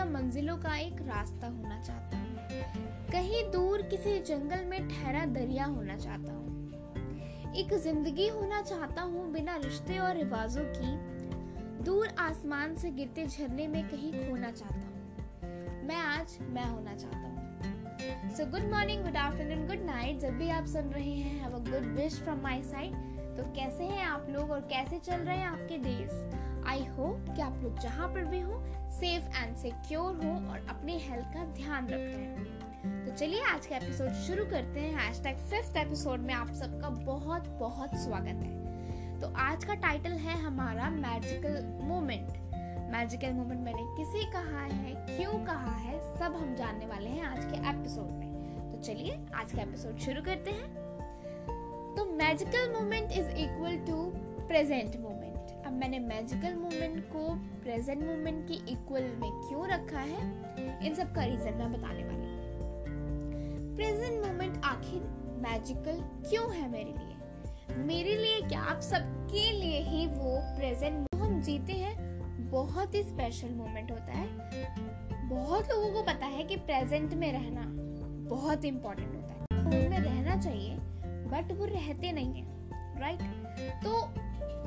बिना मंजिलों का एक रास्ता होना चाहता हूँ। कहीं दूर किसी जंगल में ठहरा दरिया होना चाहता हूँ। एक ज़िंदगी होना चाहता हूँ बिना रिश्ते और रिवाजों की। दूर आसमान से गिरते झरने में कहीं खोना चाहता हूँ। मैं आज मैं होना चाहता हूँ। So good morning good afternoon good night जब भी आप सुन रहे हैं have a good wish from my side तो कैसे हैं आप लोग और कैसे चल रहे हैं आपके डेज़ आई होप कि आप लोग जहाँ पर भी हो सेफ़ एंड सिक्योर हो और अपनी हेल्थ का ध्यान रख रहे हैं। तो चलिए, आज का एपिसोड शुरू करते हैं। हैश टैग फिफ्थ एपिसोड में आप सबका बहुत बहुत स्वागत है। तो आज का टाइटल है हमारा मैजिकल मोमेंट मैजिकल मोमेंट मैंने किसे कहा है, क्यों कहा है, सब हम जानने वाले हैं आज के एपिसोड में। तो चलिए, आज का एपिसोड शुरू करते हैं। तो magical moment is equal to present moment अब मैंने मैजिकल मोमेंट को प्रेजेंट मोमेंट की इक्वल में क्यों रखा है? इन सब का रीजन मैं बताने वाली प्रेजेंट मोमेंट आखिर मैजिकल क्यों है मेरे लिए? मेरे लिए क्या आप सबके लिए ही वो प्रेजेंट हम जीते हैं? बहुत ही स्पेशल मोमेंट होता है। बहुत लोगों को पता है कि प्रेजेंट में रहना बहुत इंपॉर्टेंट होता है। में रहना चाहिए बट वो रहते नहीं है राइट तो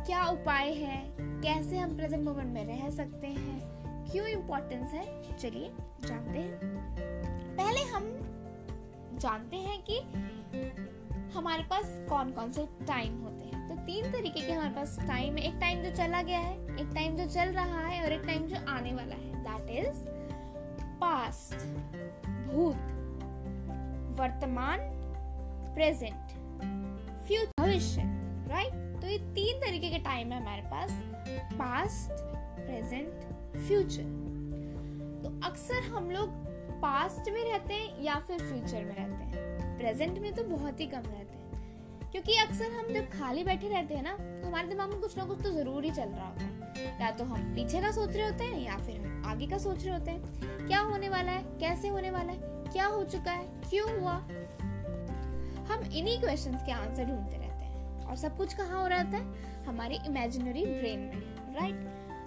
क्या उपाय है? कैसे हम प्रेजेंट मोमेंट में रह सकते हैं? क्यों इम्पोर्टेंस है? चलिए जानते हैं। पहले हम जानते हैं कि हमारे पास कौन कौन से टाइम होते हैं। तो तीन तरीके के हमारे पास टाइम है। एक टाइम जो चला गया है, एक टाइम जो चल रहा है और एक टाइम जो आने वाला है। दैट इज़ पास्ट भूत, वर्तमान प्रेजेंट फ्यूचर भविष्य राइट तो ये तीन तरीके के टाइम है हमारे पास पास्ट प्रेजेंट फ्यूचर तो अक्सर हम लोग पास्ट में रहते हैं या फिर फ्यूचर में रहते हैं। प्रेजेंट में तो बहुत ही कम रहते हैं। क्योंकि अक्सर हम जब खाली बैठे रहते हैं ना तो हमारे दिमाग में कुछ ना कुछ तो ज़रूर ही चल रहा होता है। या तो हम पीछे का सोच रहे होते हैं या फिर हम आगे का सोच रहे होते हैं। क्या होने वाला है? कैसे होने वाला है? क्या हो चुका है? क्यों हुआ? हम इन्हीं क्वेश्चंस के आंसर ढूंढते और सब कुछ कहाँ हो रहा है? हमारे इमेजिनरी ब्रेन में राइट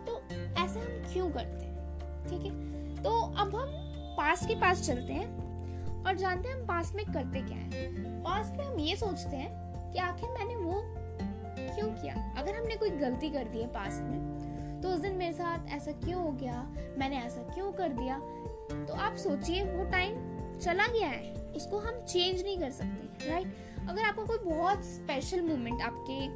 तो ऐसे हम क्यों करते हैं? ठीक है? तो अब हम पास के पास चलते हैं और जानते हैं हम पास्ट में करते क्या है। पास्ट में हम ये सोचते हैं कि आखिर मैंने वो क्यों किया? अगर हमने कोई गलती कर दी है पास्ट में तो उस दिन मेरे साथ ऐसा क्यों हो गया? मैंने ऐसा क्यों कर दिया? तो आप सोचिए, वो टाइम चला गया है, उसको हम चेंज नहीं कर सकते राइट अगर आपको कोई बहुत स्पेशल मोमेंट आपके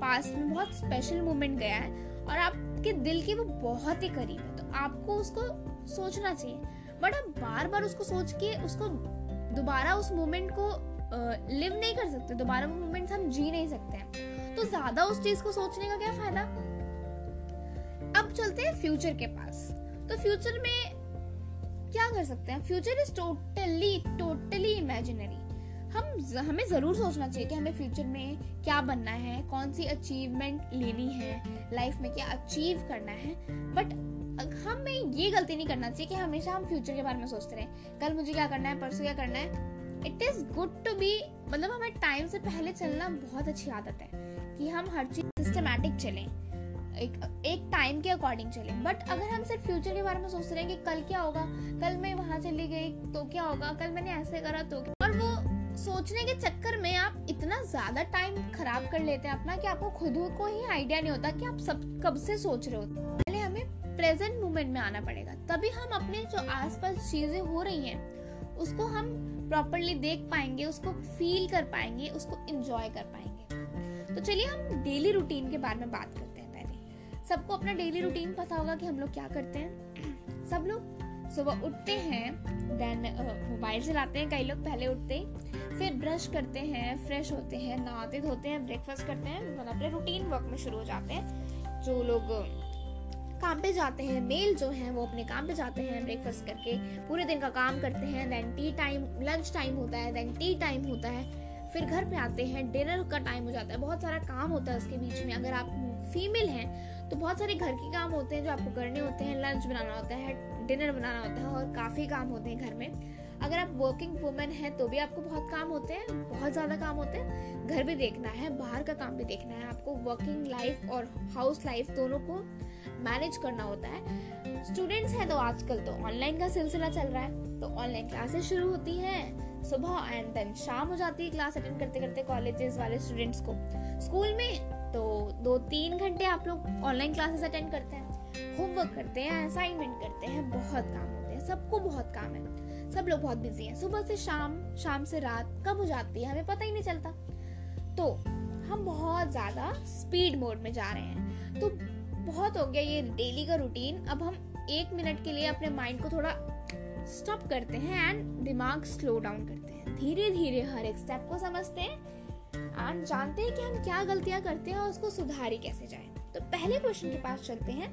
पास में बहुत स्पेशल मोमेंट गया है और आपके दिल के वो बहुत ही करीब है तो आपको उसको सोचना चाहिए। बट आप बार बार उसको सोच के उसको दोबारा उस मोमेंट को लिव नहीं कर सकते। दोबारा वो मोमेंट हम जी नहीं सकते हैं। तो ज़्यादा उस चीज़ को सोचने का क्या फ़ायदा? अब चलते हैं फ्यूचर के पास। तो फ्यूचर में क्या कर सकते हैं? Future is totally totally imaginary हम हमें ज़रूर सोचना चाहिए कि हमें फ्यूचर में क्या बनना है, कौन सी अचीवमेंट लेनी है लाइफ में क्या अचीव करना है। बट हमें ये गलती नहीं करना चाहिए कि हमेशा हम फ्यूचर के बारे में सोचते रहे। कल मुझे क्या करना है, परसों क्या करना है। It is good to be मतलब हमें टाइम से पहले चलना बहुत अच्छी आदत है कि हम हर चीज़ सिस्टमेटिक चलें। एक एक टाइम के अकॉर्डिंग चले। बट अगर हम सिर्फ़ फ्यूचर के बारे में सोच रहे हैं कि कल क्या होगा, कल मैं वहाँ चली गई तो क्या होगा, कल मैंने ऐसे करा तो और वो सोचने के चक्कर में आप इतना ज़्यादा टाइम खराब कर लेते हैं अपना कि आपको खुद को ही आइडिया नहीं होता कि आप सब कब से सोच रहे हो। पहले हमें प्रेजेंट मोमेंट में आना पड़ेगा। तभी हम अपने जो आसपास चीज़ें हो रही हैं, उसको हम प्रॉपरली देख पाएँगे, उसको फील कर पाएँगे, उसको इंजॉय कर पाएँगे। तो चलिए हम डेली रूटीन के बारे में बात करते हैं पहले। सबको अपना डेली रूटीन पता होगा कि हम लोग क्या करते हैं। सब लोग सुबह उठते हैं देन मोबाइल चलाते हैं, कई लोग पहले उठते, फिर ब्रश करते हैं फ्रेश होते हैं, नहाते धोते हैं ब्रेकफास्ट करते हैं मतलब अपने रूटीन वर्क में शुरू हो जाते हैं। जो लोग काम पे जाते हैं मेल जो है, वो अपने काम पे जाते हैं ब्रेकफास्ट करके, पूरे दिन का काम करते हैं then tea time lunch time होता है देन टी टाइम होता है, फिर घर पे आते हैं डिनर का टाइम हो जाता है, बहुत सारा काम होता है उसके बीच में। अगर आप फीमेल हैं तो बहुत सारे घर के काम होते हैं जो आपको करने होते हैं लंच बनाना होता है डिनर बनाना होता है और काफ़ी काम होते हैं घर में। अगर आप वर्किंग वुमेन हैं तो भी आपको बहुत काम होते हैं, बहुत ज़्यादा काम होते हैं। घर भी देखना है, बाहर का काम भी देखना है। आपको वर्किंग लाइफ और हाउस लाइफ दोनों को मैनेज करना होता है। स्टूडेंट्स हैं तो आजकल तो ऑनलाइन का सिलसिला चल रहा है तो ऑनलाइन क्लासेस शुरू होती हैं सुबह एंड देन शाम हो जाती है क्लास अटेंड करते करते कॉलेजेस वाले स्टूडेंट्स को। स्कूल में तो दो तीन घंटे आप लोग ऑनलाइन क्लासेस अटेंड करते हैं। होमवर्क करते हैं असाइनमेंट करते हैं, बहुत काम होते हैं, सबको बहुत काम है। सब लोग बहुत बिज़ी हैं। सुबह से शाम शाम से रात, कब हो जाती है, हमें पता ही नहीं चलता। तो हम बहुत ज़्यादा स्पीड मोड में जा रहे हैं। तो बहुत हो गया ये डेली का रूटीन अब हम एक मिनट के लिए अपने माइंड को थोड़ा स्टॉप करते हैं एंड दिमाग स्लो डाउन करते हैं। धीरे धीरे हर एक स्टेप को समझते हैं। एंड जानते हैं कि हम क्या गलतियाँ करते हैं और उसको सुधारी कैसे जाए? तो पहले क्वेश्चन के पास चलते हैं।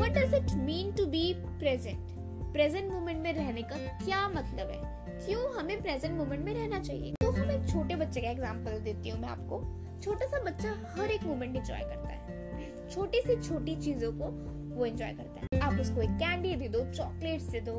What does it mean to be present present moment में रहने का क्या मतलब है? क्यों हमें प्रेजेंट मोमेंट में रहना चाहिए? तो हम एक छोटे बच्चे का एग्ज़ाम्पल देती हूँ मैं आपको। छोटा सा बच्चा हर एक मोमेंट एंजॉय करता है। छोटी से छोटी चीज़ों को वो एंजॉय करता है। आप उसको एक कैंडी दे दो चॉकलेट्स दे दो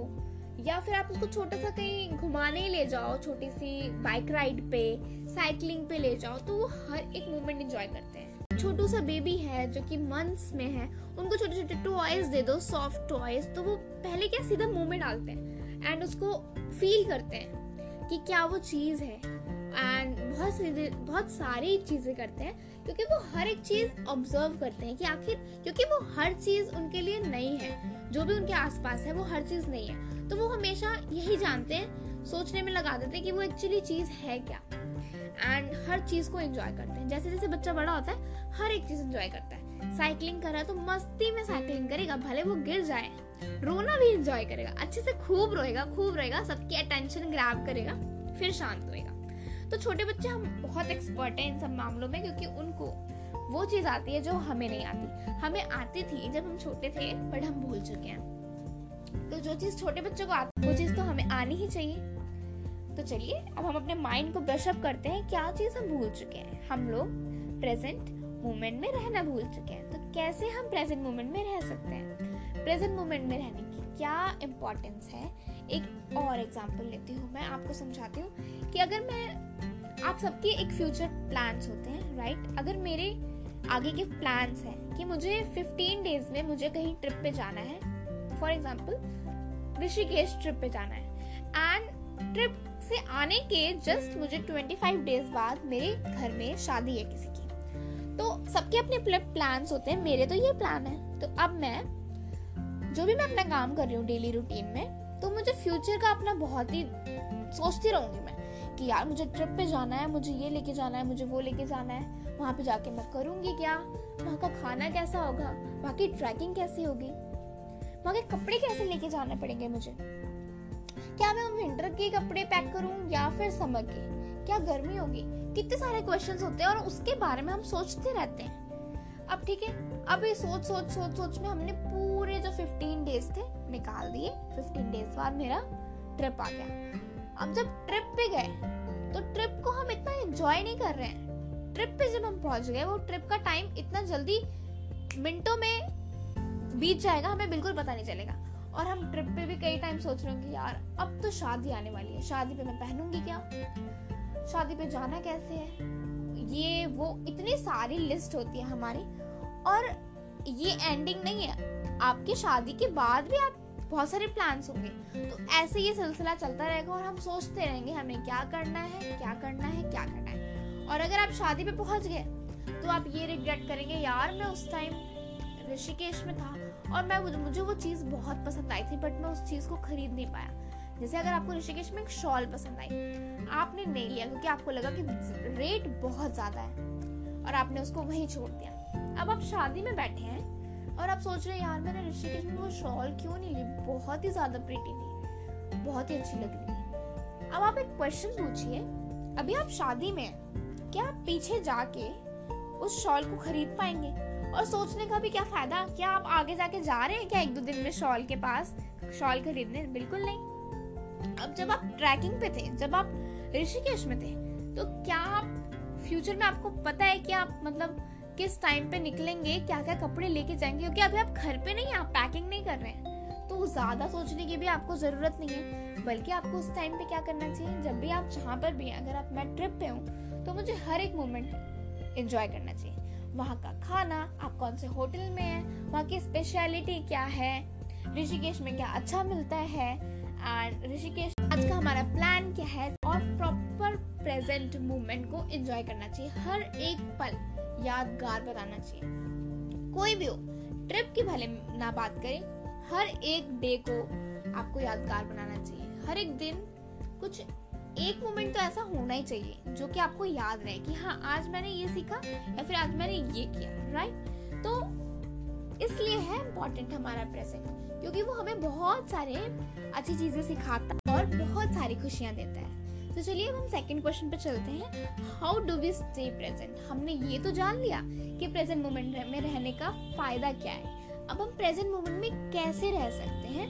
या फिर आप उसको छोटा सा कहीं घुमाने ले जाओ, छोटी सी बाइक राइड पे साइकिलिंग पे ले जाओ तो वो हर एक मोमेंट इंजॉय करते हैं। छोटू सा बेबी है जो कि मंथ्स में है, उनको छोटे छोटे टॉयज दे दो सॉफ्ट टॉयज तो वो पहले क्या सीधा मोमेंट डालते हैं एंड उसको फील करते हैं कि क्या वो चीज़ है। एंड बहुत सी बहुत सारी चीज़ें करते हैं, क्योंकि वो हर एक चीज़ ऑब्ज़र्व करते हैं कि आखिर, क्योंकि वो हर चीज़ उनके लिए नई है, जो भी उनके आसपास है, वो हर चीज़ नई है। तो वो हमेशा यही जानते हैं, सोचने में लगा देते हैं कि वो एक्चुअली चीज़ है क्या। एंड हर चीज़ को एंजॉय करते हैं। जैसे जैसे बच्चा बड़ा होता है, हर एक चीज़ एंजॉय करता है। साइकिलिंग कर रहा है तो मस्ती में साइकिलिंग करेगा, भले वो गिर जाए। रोना भी एंजॉय करेगा, अच्छे से खूब रोएगा, खूब रहेगा सबकी अटेंशन ग्रैब करेगा, फिर शांत होएगा। तो छोटे बच्चे हम बहुत एक्सपर्ट हैं इन सब मामलों में, क्योंकि उनको वो चीज़ आती है जो हमें नहीं आती। हमें आती थी जब हम छोटे थे बट हम भूल चुके हैं। तो जो चीज़ छोटे बच्चों को आती वो चीज़ तो हमें आनी ही चाहिए। तो चलिए, अब हम अपने माइंड को ब्रश अप करते हैं, क्या चीज़ हम भूल चुके हैं। हम लोग प्रेजेंट मोमेंट में रहना भूल चुके हैं। तो कैसे हम प्रेजेंट मोमेंट में रह सकते हैं? प्रेजेंट मोमेंट में रहने की क्या इम्पोर्टेंस है? एक और एग्जांपल लेती हूँ मैं, आपको समझाती हूँ कि अगर मैं, आप सबके एक फ्यूचर प्लान्स होते हैं राइट अगर मेरे आगे के प्लान्स हैं कि मुझे 15 डेज़ में मुझे कहीं ट्रिप पे जाना है फॉर एग्ज़ाम्पल ऋषिकेश ट्रिप पे जाना है एंड ट्रिप से आने के जस्ट मुझे 25 डेज़ बाद मेरे घर में शादी है किसी की तो सबके अपने प्लान्स होते हैं, मेरे तो ये प्लान है तो अब मैं जो भी मैं अपना काम कर रही हूँ डेली रूटीन में तो मुझे फ्यूचर का अपना बहुत ही सोचती रहूँगी मैं कि यार मुझे ट्रिप पे जाना है, मुझे ये लेके जाना है, मुझे वो लेके जाना है, वहाँ पे जाके मैं करूँगी क्या? वहाँ का खाना कैसा होगा? वहाँ की ट्रैकिंग कैसी होगी? वहाँ के कपड़े कैसे लेके जाने पड़ेंगे मुझे? क्या मैं विंटर के कपड़े पैक करूँ या फिर समर के? क्या गर्मी होगी? कितने सारे क्वेश्चंस होते हैं और उसके बारे में हम सोचते रहते हैं। अब ठीक है, अब ये सोच सोच सोच सोच में हमने जो 15 डेज़ थे, निकाल दिए। 15 डेज़ बाद मेरा ट्रिप आ गया। अब जब ट्रिप पे गए तो ट्रिप को हम इतना एंजॉय नहीं कर रहे हैं। ट्रिप पे जब हम पहुँच गए, वो ट्रिप का टाइम इतना जल्दी मिनटों में बीत जाएगा, हमें बिल्कुल पता नहीं चलेगा। और हम ट्रिप पे भी कई टाइम सोच रहे होंगे यार, अब तो शादी आने वाली है। शादी पे मैं पहनूँगी क्या? शादी पे जाना कैसे है? ये, वो, इतनी सारी लिस्ट होती है हमारी। और ये एंडिंग नहीं है। आपकी शादी के बाद भी आप बहुत सारे प्लान्स होंगे। तो ऐसे ये सिलसिला चलता रहेगा और हम सोचते रहेंगे हमें क्या करना है, क्या करना है, क्या करना है। और अगर आप शादी पे पहुँच गए तो आप ये रिग्रेट करेंगे, यार, मैं उस टाइम ऋषिकेश में था और मैं मुझे वो चीज़ बहुत पसंद आई थी बट मैं उस चीज़ को खरीद नहीं पाया। जैसे अगर आपको ऋषिकेश में एक शॉल पसंद आई, आपने नहीं लिया क्योंकि आपको लगा कि रेट बहुत ज़्यादा है और आपने उसको वहीं छोड़ दिया। अब आप शादी में बैठे हैं और आप सोच रहे हैं, यार, मैंने ऋषिकेश में वो शॉल क्यों नहीं ली? बहुत ही ज़्यादा प्रिटी थी। बहुत ही अच्छी लग रही थी। अब आप एक क्वेश्चन पूछिए। अभी आप शादी में क्या आप पीछे जाके उस शॉल को खरीद पाएँगे? और सोचने का भी क्या फ़ायदा? क्या आप आगे जाके जा रहे हैं क्या एक दो दिन में शॉल के पास? शॉल खरीदने? बिल्कुल नहीं। अब जब आप ट्रैकिंग पे थे, जब आप ऋषिकेश में थे तो क्या आप फ्यूचर में आपको पता है कि आप मतलब किस टाइम पे निकलेंगे क्या क्या कपड़े लेके जाएँगे, क्योंकि अभी आप घर पे नहीं आप पैकिंग नहीं कर रहे हैं। तो ज़्यादा सोचने की भी आपको ज़रूरत नहीं है। बल्कि आपको उस टाइम पे क्या करना चाहिए, जब भी आप जहाँ पर भी अगर आप मैं ट्रिप पे हूँ तो मुझे हर एक मोमेंट इंजॉय करना चाहिए। वहाँ का खाना, आप कौन से होटल में हैं, वहाँ की स्पेशलिटी क्या है, ऋषिकेश में क्या अच्छा मिलता है एंड ऋषिकेश आज का हमारा प्लान क्या है, और प्रॉपर प्रेजेंट मोमेंट को एंजॉय करना चाहिए, हर एक पल। यादगार बनाना चाहिए। कोई भी हो ट्रिप की भले ना बात करें, हर एक डे को आपको यादगार बनाना चाहिए। हर एक दिन, कुछ एक मोमेंट तो ऐसा होना ही चाहिए, जो कि आपको याद रहे कि हाँ आज मैंने ये सीखा या फिर आज मैंने ये किया राइट तो इसलिए है इम्पोर्टेंट हमारा प्रेजेंट क्योंकि वो हमें बहुत सारे अच्छी चीज़ें सिखाता है और बहुत सारी खुशियाँ देता है। तो चलिए अब हम सेकंड क्वेश्चन पे चलते हैं। How do we stay present हमने ये तो जान लिया कि प्रेजेंट मोमेंट में रहने का फ़ायदा क्या है। अब हम प्रेजेंट मोमेंट में कैसे रह सकते हैं?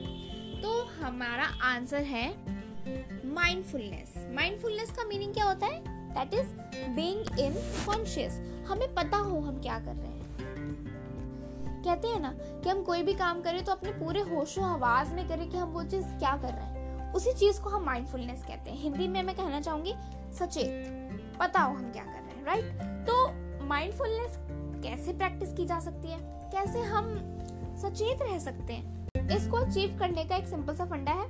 तो हमारा आंसर है माइंडफुलनेस माइंडफुलनेस का मीनिंग क्या होता है? That is being in conscious हमें पता हो हम क्या कर रहे हैं। कहते हैं ना कि हम कोई भी काम करें तो अपने पूरे होशो आवाज़ में करें कि हम वो चीज़ क्या कर रहे हैं। उसी चीज़ को हम माइंडफुलनेस कहते हैं। हिंदी में मैं कहना चाहूँगी, सचेत पता हो हम क्या कर रहे हैं राइट तो माइंडफुलनेस कैसे प्रैक्टिस की जा सकती है? कैसे हम सचेत रह सकते हैं? इसको अचीव करने का एक सिंपल सा फंडा है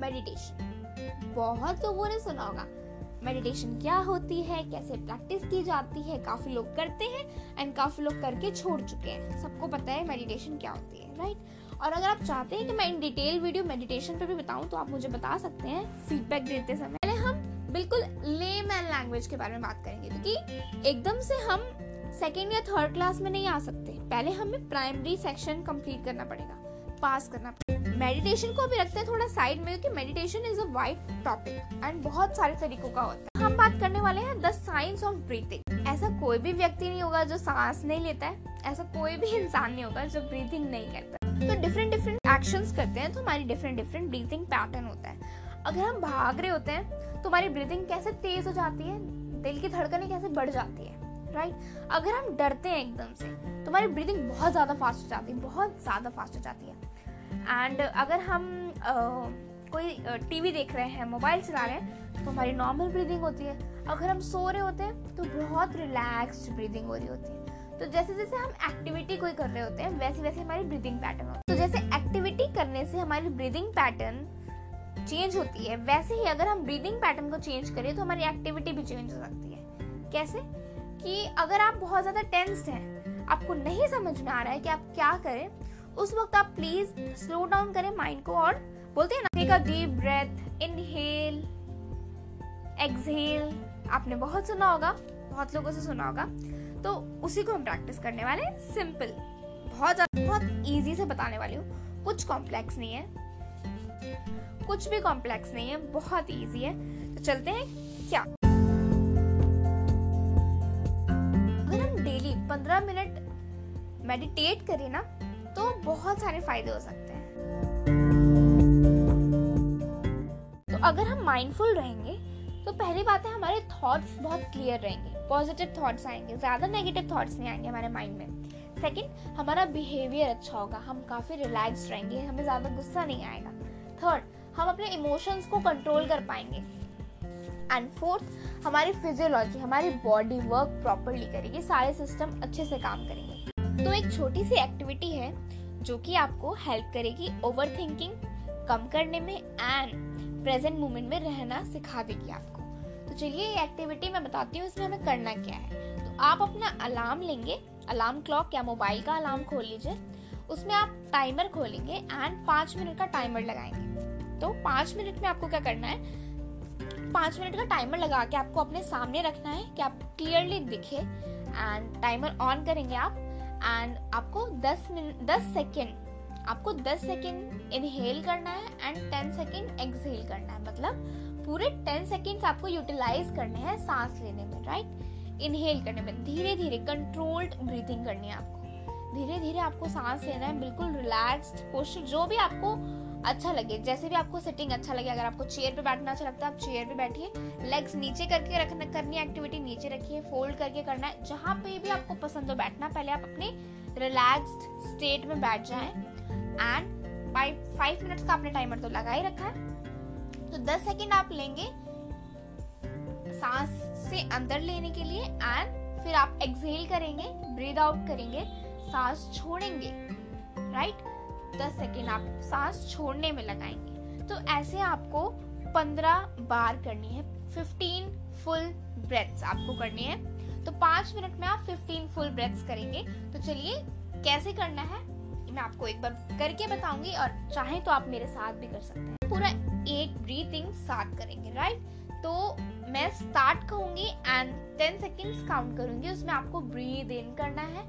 मेडिटेशन बहुत लोगों ने सुना होगा मेडिटेशन क्या होती है, कैसे प्रैक्टिस की जाती है? काफ़ी लोग करते हैं एंड काफ़ी लोग करके छोड़ चुके हैं। सबको पता है मेडिटेशन क्या होती है राइट और अगर आप चाहते हैं कि मैं इन डिटेल वीडियो मेडिटेशन पे भी बताऊँ तो आप मुझे बता सकते हैं फीडबैक देते समय। पहले हम बिल्कुल लेमैन लैंग्वेज के बारे में बात करेंगे, क्योंकि एकदम से हम सेकेंड या थर्ड क्लास में नहीं आ सकते। पहले हमें प्राइमरी सेक्शन कंप्लीट करना पड़ेगा पास करना पड़ेगा। मेडिटेशन को अभी रखते हैं थोड़ा साइड में, क्योंकि meditation is a wide topic and बहुत सारे तरीकों का होता है। हम बात करने वाले हैं द साइंस ऑफ़ ब्रीथिंग ऐसा कोई भी व्यक्ति नहीं होगा जो सांस नहीं लेता है, ऐसा कोई भी इंसान नहीं होगा जो ब्रीथिंग नहीं करता तो डिफरेंट डिफरेंट एक्शंस करते हैं तो हमारी डिफरेंट डिफरेंट ब्रीथिंग पैटर्न होता है। अगर हम भाग रहे होते हैं तो हमारी ब्रीथिंग कैसे तेज हो जाती है? दिल की धड़कनें कैसे बढ़ जाती है राइट अगर हम डरते हैं एकदम से तो हमारी ब्रीथिंग बहुत ज़्यादा फास्ट हो जाती है, बहुत ज़्यादा फास्ट हो जाती है। एंड अगर हम कोई टीवी देख रहे हैं मोबाइल चला रहे हैं तो हमारी नॉर्मल ब्रीदिंग होती है। अगर हम सो रहे होते हैं तो बहुत रिलैक्स्ड ब्रीदिंग हो रही होती है। तो जैसे जैसे हम एक्टिविटी कोई कर रहे होते हैं, वैसे वैसे हमारी ब्रीदिंग पैटर्न होती है। तो जैसे एक्टिविटी करने से हमारी ब्रीदिंग पैटर्न चेंज होती है, वैसे ही अगर हम ब्रीदिंग पैटर्न को चेंज करें तो हमारी एक्टिविटी भी चेंज हो सकती है। कैसे? कि अगर आप बहुत ज़्यादा टेंस्ड हैं, आपको नहीं समझ में आ रहा है कि आप क्या करें, उस वक्त आप प्लीज़ स्लो डाउन करें माइंड को और बोलते हैं ना take a deep breath inhale exhale आपने बहुत सुना होगा, बहुत लोगों से सुना होगा तो उसी को हम प्रैक्टिस करने वाले हैं सिंपल बहुत बहुत इजी से बताने वाली हूँ। कुछ कॉम्प्लेक्स नहीं है। कुछ भी कॉम्प्लेक्स नहीं है। बहुत इजी है। तो चलते हैं क्या? अगर हम डेली पंद्रह मिनट मेडिटेट करें ना तो बहुत सारे फ़ायदे हो सकते हैं। तो अगर हम माइंडफुल रहेंगे तो पहली बात है हमारे थॉट्स बहुत क्लियर रहेंगे पॉजिटिव थॉट्स आएँगे, ज़्यादा नेगेटिव थॉट्स नहीं आएँगे हमारे माइंड में। सेकंड हमारा बिहेवियर अच्छा होगा, हम काफ़ी रिलैक्स रहेंगे, हमें ज़्यादा गुस्सा नहीं आएगा। थर्ड हम अपने इमोशंस को कंट्रोल कर पाएँगे। एंड फोर्थ हमारी फिजियोलॉजी हमारी बॉडी वर्क प्रॉपरली करेगी, सारे सिस्टम अच्छे से काम करेंगे। तो एक छोटी सी एक्टिविटी है जो कि आपको हेल्प करेगी ओवर थिंकिंग कम करने में एंड प्रेजेंट मोमेंट में रहना सिखा देगी आपको। तो चलिए ये एक्टिविटी मैं बताती हूँ, इसमें हमें करना क्या है। तो आप अपना अलार्म लेंगे अलार्म क्लॉक या मोबाइल का अलार्म खोल लीजिए। उसमें आप टाइमर खोलेंगे एंड पाँच मिनट का टाइमर लगाएँगे। तो पाँच मिनट में आपको क्या करना है? पाँच मिनट का टाइमर लगा के आपको अपने सामने रखना है कि आप क्लियरली दिखे। एंड टाइमर ऑन करेंगे आप। एंड आपको 10 मिनट 10 सेकेंड आपको 10 सेकेंड इनहेल करना है एंड 10 सेकेंड एक्सहेल करना है। मतलब पूरे 10 सेकेंड्स आपको यूटिलाइज करने हैं सांस लेने में राइट इनहेल करने में। धीरे धीरे कंट्रोल्ड ब्रीथिंग करनी है आपको। धीरे धीरे आपको सांस लेना है, बिल्कुल रिलैक्स्ड पोस्टर जो भी आपको अच्छा लगे, जैसे भी आपको सेटिंग अच्छा लगे, अगर आपको चेयर पे बैठना अच्छा लगता है, आप चेयर पे बैठिए। लेग्स नीचे करके रखना करनी एक्टिविटी नीचे रखिए फोल्ड करके करना है। जहाँ पे भी आपको पसंद हो बैठना, पहले आप अपने रिलैक्स्ड स्टेट में बैठ जाएँ। एंड फाइव मिनट्स का आपने टाइमर तो लगा ही रखा है। तो दस सेकेंड आप लेंगे सांस से अंदर लेने के लिए एंड फिर आप एक्सहेल करेंगे ब्रीद आउट करेंगे, सांस छोड़ेंगे राइट दस सेकेंड आप सांस छोड़ने में लगाएँगे। तो ऐसे आपको पंद्रह बार करनी है। फिफ्टीन फुल ब्रेथ्स आपको करनी है। तो पाँच मिनट में आप फिफ्टीन फुल ब्रेथ्स करेंगे। तो चलिए, कैसे करना है? मैं आपको एक बार करके बताऊँगी और चाहे तो आप मेरे साथ भी कर सकते हैं। पूरा एक ब्रीथिंग साथ करेंगे राइट तो मैं स्टार्ट कहूँगी एंड टेन सेकेंड्स काउंट करूँगी। उसमें आपको ब्रीद इन करना है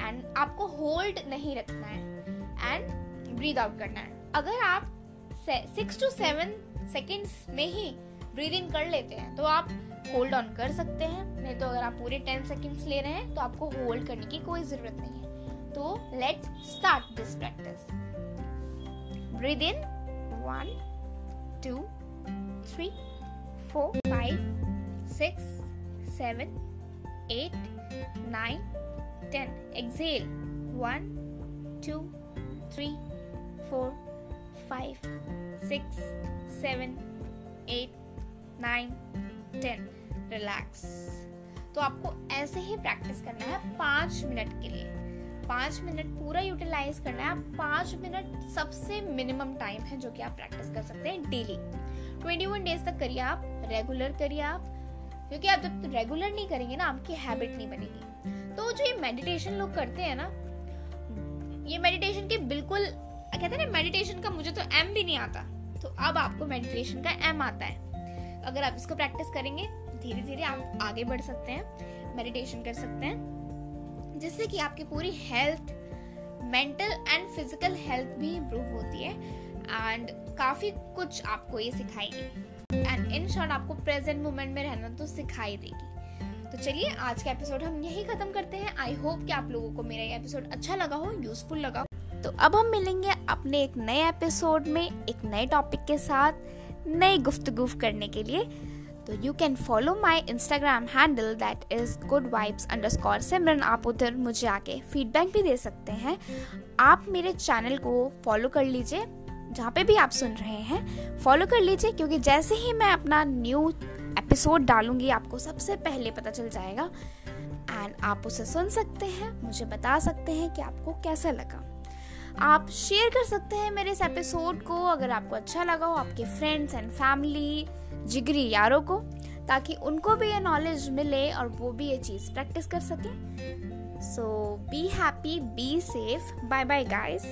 एंड आपको होल्ड नहीं रखना है एंड ब्रीद आउट करना है। अगर आप सिक्स टू सेवन सेकेंड्स में ही ब्रीद इन कर लेते हैं तो आप होल्ड ऑन कर सकते हैं। नहीं तो अगर आप पूरे टेन सेकेंड्स ले रहे हैं तो आपको होल्ड करने की कोई ज़रूरत नहीं है। तो let's start this practice breathe in one two three four five six seven eight nine ten exhale one two three four five six seven eight nine ten relax तो आपको ऐसे ही प्रैक्टिस करना है पाँच मिनट के लिए। पाँच मिनट पूरा यूटिलाइज करना है। पाँच मिनट सबसे मिनिमम टाइम है जो कि आप प्रैक्टिस कर सकते हैं डेली ट्वेंटी वन डेज़ तक करिए आप रेगुलर करिए आप। क्योंकि आप जब रेगुलर नहीं करेंगे ना, आपकी हैबिट नहीं बनेगी। तो जो ये मेडिटेशन लोग करते हैं ना, ये मेडिटेशन के बिल्कुल, कहते हैं ना मेडिटेशन का मुझे तो एम भी नहीं आता। तो अब आपको मेडिटेशन का एम आता है। अगर आप इसको प्रैक्टिस करेंगे धीरे धीरे आप आगे बढ़ सकते हैं मेडिटेशन कर सकते हैं। जिससे कि आपकी पूरी health mental and physical health भी इम्प्रूव होती है। एंड काफ़ी कुछ आपको ये सिखाएगी। एंड इन शॉर्ट आपको प्रेजेंट मोमेंट में रहना तो सिखाई देगी। तो चलिए, आज का एपिसोड हम यही खत्म करते हैं। आई होप कि आप लोगों को मेरा ये एपिसोड अच्छा लगा हो यूजफुल लगा हो। तो अब हम मिलेंगे अपने एक नए एपिसोड में, एक नए टॉपिक के साथ नई गुफ्तगु करने के लिए। तो you can follow my Instagram handle that is good vibes underscore Simran आप उधर मुझे आके फीडबैक भी दे सकते हैं। आप मेरे चैनल को फॉलो कर लीजिए, जहाँ पे भी आप सुन रहे हैं। फॉलो कर लीजिए, क्योंकि जैसे ही मैं अपना न्यू एपिसोड डालूँगी, आपको सबसे पहले पता चल जाएगा। एंड आप उसे सुन सकते हैं, मुझे बता सकते हैं कि आपको कैसा लगा। आप शेयर कर सकते हैं मेरे इस एपिसोड को, अगर आपको अच्छा लगा हो, आपके फ्रेंड्स एंड फैमिली जिगरी यारों को, ताकि उनको भी ये नॉलेज मिले और वो भी ये चीज़ प्रैक्टिस कर सके। So be happy be safe bye bye guys